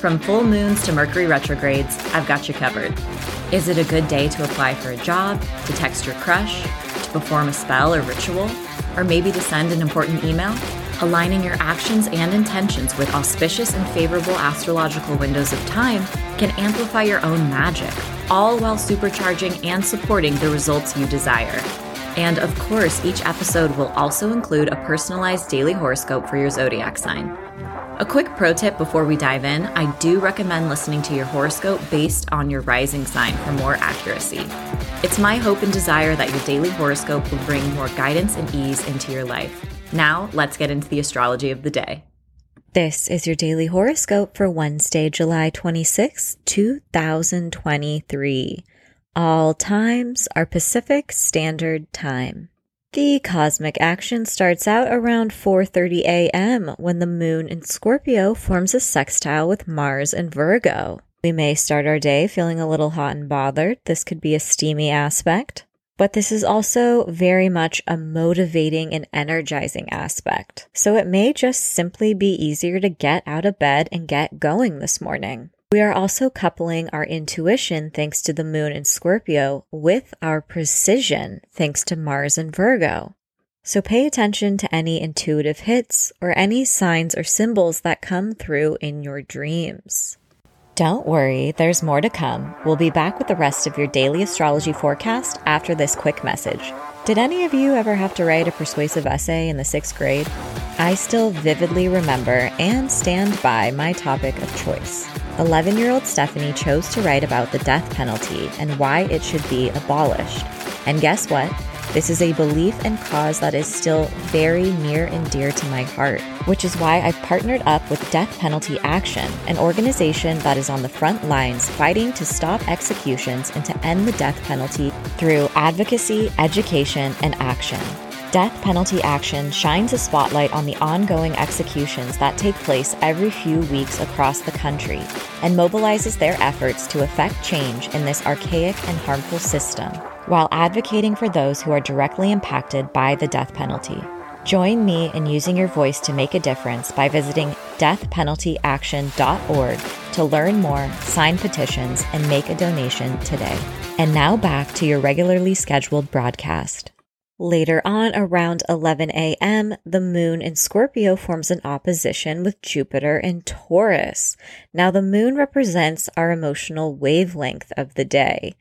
From full moons to Mercury retrogrades, I've got you covered. Is it a good day to apply for a job, to text your crush, to perform a spell or ritual, or maybe to send an important email? Aligning your actions and intentions with auspicious and favorable astrological windows of time can amplify your own magic, all while supercharging and supporting the results you desire. And of course, each episode will also include a personalized daily horoscope for your zodiac sign. A quick pro tip before we dive in I do recommend listening to your horoscope based on your rising sign for more accuracy. It's my hope and desire that your daily horoscope will bring more guidance and ease into your life. Now, let's get into the astrology of the day. This is your daily horoscope for Wednesday, July 26, 2023. All times are Pacific Standard Time. The cosmic action starts out around 4:30 a.m. when the moon in Scorpio forms a sextile with Mars in Virgo. We may start our day feeling a little hot and bothered. This could be a steamy aspect. But this is also very much a motivating and energizing aspect. So it may just simply be easier to get out of bed and get going this morning. We are also coupling our intuition thanks to the moon in Scorpio with our precision thanks to Mars in Virgo. So pay attention to any intuitive hits or any signs or symbols that come through in your dreams. Don't worry, there's more to come. We'll be back with the rest of your daily astrology forecast after this quick message. Did any of you ever have to write a persuasive essay in the sixth grade? I still vividly remember and stand by my topic of choice. 11 year old Stephanie chose to write about the death penalty and why it should be abolished. And guess what? This is a belief and cause that is still very near and dear to my heart, which is why I've partnered up with Death Penalty Action, an organization that is on the front lines fighting to stop executions and to end the death penalty through advocacy, education, and action. Death Penalty Action shines a spotlight on the ongoing executions that take place every few weeks across the country and mobilizes their efforts to effect change in this archaic and harmful system while advocating for those who are directly impacted by the death penalty. Join me in using your voice to make a difference by visiting deathpenaltyaction.org to learn more, sign petitions, and make a donation today. And now back to your regularly scheduled broadcast. Later on, around 11 a.m., the moon in Scorpio forms an opposition with Jupiter in Taurus. Now, the moon represents our emotional wavelength of the day,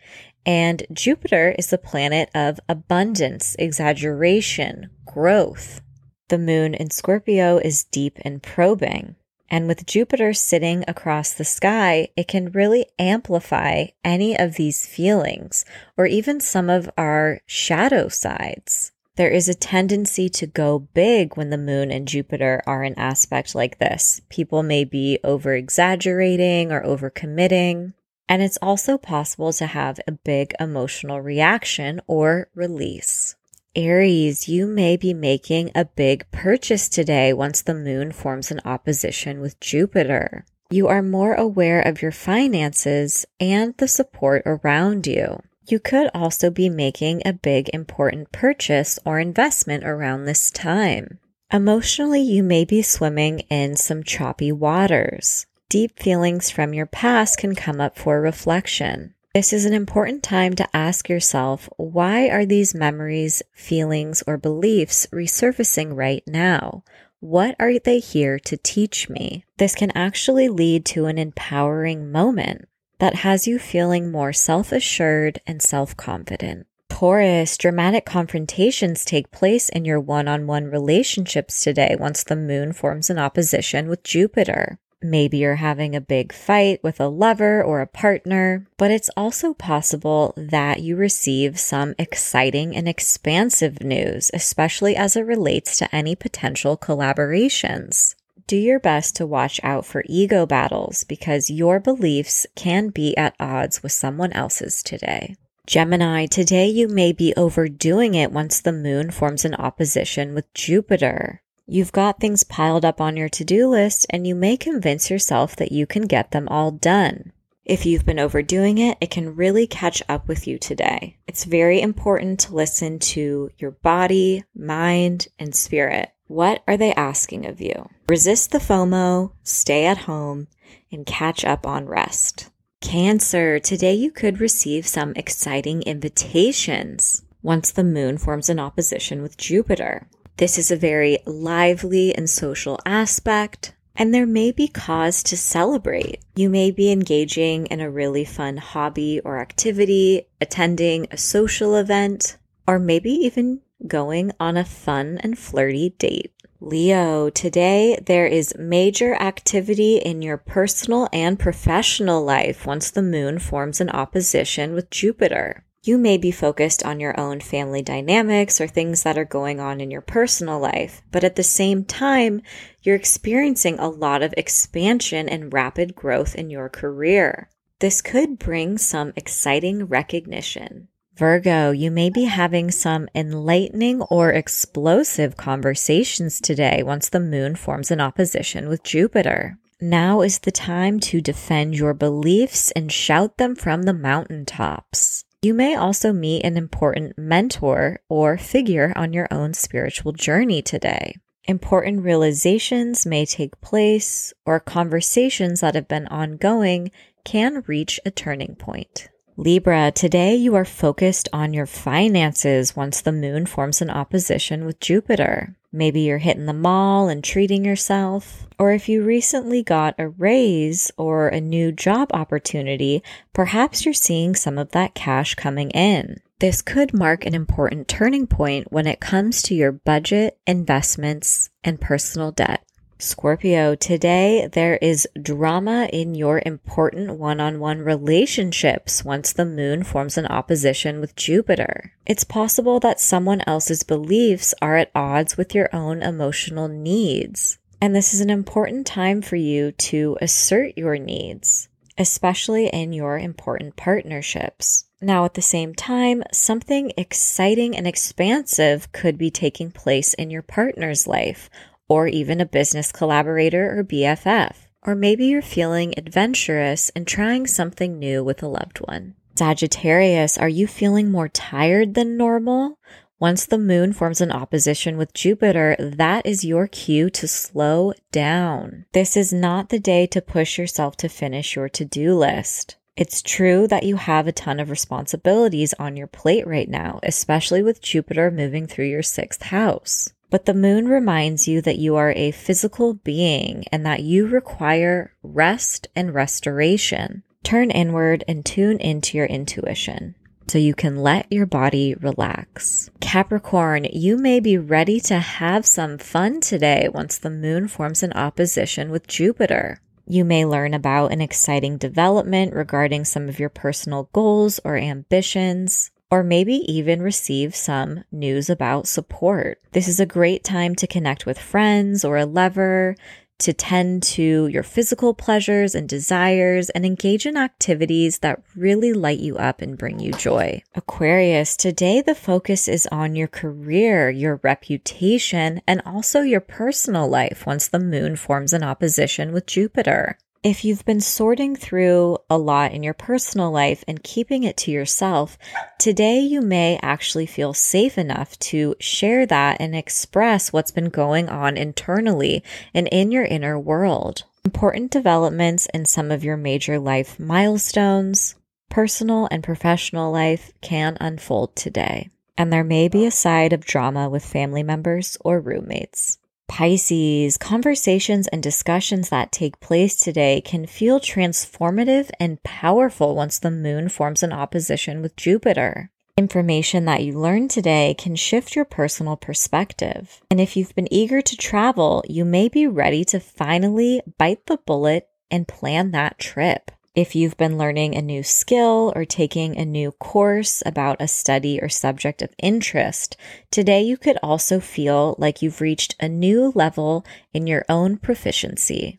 and Jupiter is the planet of abundance, exaggeration, growth. The moon in Scorpio is deep and probing. And with Jupiter sitting across the sky, it can really amplify any of these feelings or even some of our shadow sides. There is a tendency to go big when the moon and Jupiter are in aspect like this. People may be over exaggerating or over committing. And it's also possible to have a big emotional reaction or release. Aries, you may be making a big purchase today once the moon forms an opposition with Jupiter. You are more aware of your finances and the support around you. You could also be making a big important purchase or investment around this time. Emotionally, you may be swimming in some choppy waters. Deep feelings from your past can come up for reflection. This is an important time to ask yourself why are these memories, feelings, or beliefs resurfacing right now? What are they here to teach me? This can actually lead to an empowering moment that has you feeling more self assured and self confident. Taurus, dramatic confrontations take place in your one on one relationships today once the moon forms an opposition with Jupiter. Maybe you're having a big fight with a lover or a partner, but it's also possible that you receive some exciting and expansive news, especially as it relates to any potential collaborations. Do your best to watch out for ego battles because your beliefs can be at odds with someone else's today. Gemini, today you may be overdoing it once the moon forms an opposition with Jupiter. You've got things piled up on your to do list and you may convince yourself that you can get them all done. If you've been overdoing it, it can really catch up with you today. It's very important to listen to your body, mind, and spirit. What are they asking of you? Resist the FOMO, stay at home, and catch up on rest. Cancer, today you could receive some exciting invitations once the moon forms an opposition with Jupiter. This is a very lively and social aspect, and there may be cause to celebrate. You may be engaging in a really fun hobby or activity, attending a social event, or maybe even going on a fun and flirty date. Leo, today there is major activity in your personal and professional life once the moon forms an opposition with Jupiter. You may be focused on your own family dynamics or things that are going on in your personal life, but at the same time, you're experiencing a lot of expansion and rapid growth in your career. This could bring some exciting recognition. Virgo, you may be having some enlightening or explosive conversations today once the moon forms an opposition with Jupiter. Now is the time to defend your beliefs and shout them from the mountaintops. You may also meet an important mentor or figure on your own spiritual journey today. Important realizations may take place, or conversations that have been ongoing can reach a turning point. Libra, today you are focused on your finances once the moon forms an opposition with Jupiter. Maybe you're hitting the mall and treating yourself. Or if you recently got a raise or a new job opportunity, perhaps you're seeing some of that cash coming in. This could mark an important turning point when it comes to your budget, investments, and personal debt. Scorpio, today there is drama in your important one on one relationships once the moon forms an opposition with Jupiter. It's possible that someone else's beliefs are at odds with your own emotional needs. And this is an important time for you to assert your needs, especially in your important partnerships. Now, at the same time, something exciting and expansive could be taking place in your partner's life or even a business collaborator or BFF. Or maybe you're feeling adventurous and trying something new with a loved one. Sagittarius, are you feeling more tired than normal? Once the moon forms an opposition with Jupiter, that is your cue to slow down. This is not the day to push yourself to finish your to do list. It's true that you have a ton of responsibilities on your plate right now, especially with Jupiter moving through your sixth house. But the moon reminds you that you are a physical being and that you require rest and restoration. Turn inward and tune into your intuition so you can let your body relax. Capricorn, you may be ready to have some fun today once the moon forms an opposition with Jupiter. You may learn about an exciting development regarding some of your personal goals or ambitions or maybe even receive some news about support. This is a great time to connect with friends or a lover, to tend to your physical pleasures and desires and engage in activities that really light you up and bring you joy. Aquarius, today the focus is on your career, your reputation, and also your personal life once the moon forms an opposition with Jupiter. If you've been sorting through a lot in your personal life and keeping it to yourself, today you may actually feel safe enough to share that and express what's been going on internally and in your inner world. Important developments in some of your major life milestones, personal and professional life can unfold today. And there may be a side of drama with family members or roommates. Pisces, conversations and discussions that take place today can feel transformative and powerful once the moon forms an opposition with Jupiter. Information that you learn today can shift your personal perspective. And if you've been eager to travel, you may be ready to finally bite the bullet and plan that trip. If you've been learning a new skill or taking a new course about a study or subject of interest, today you could also feel like you've reached a new level in your own proficiency.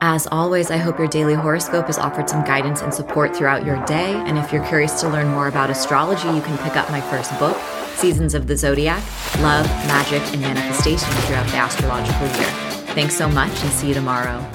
As always, I hope your daily horoscope has offered some guidance and support throughout your day. And if you're curious to learn more about astrology, you can pick up my first book, Seasons of the Zodiac Love, Magick, and Manifestation throughout the astrological year. Thanks so much and see you tomorrow.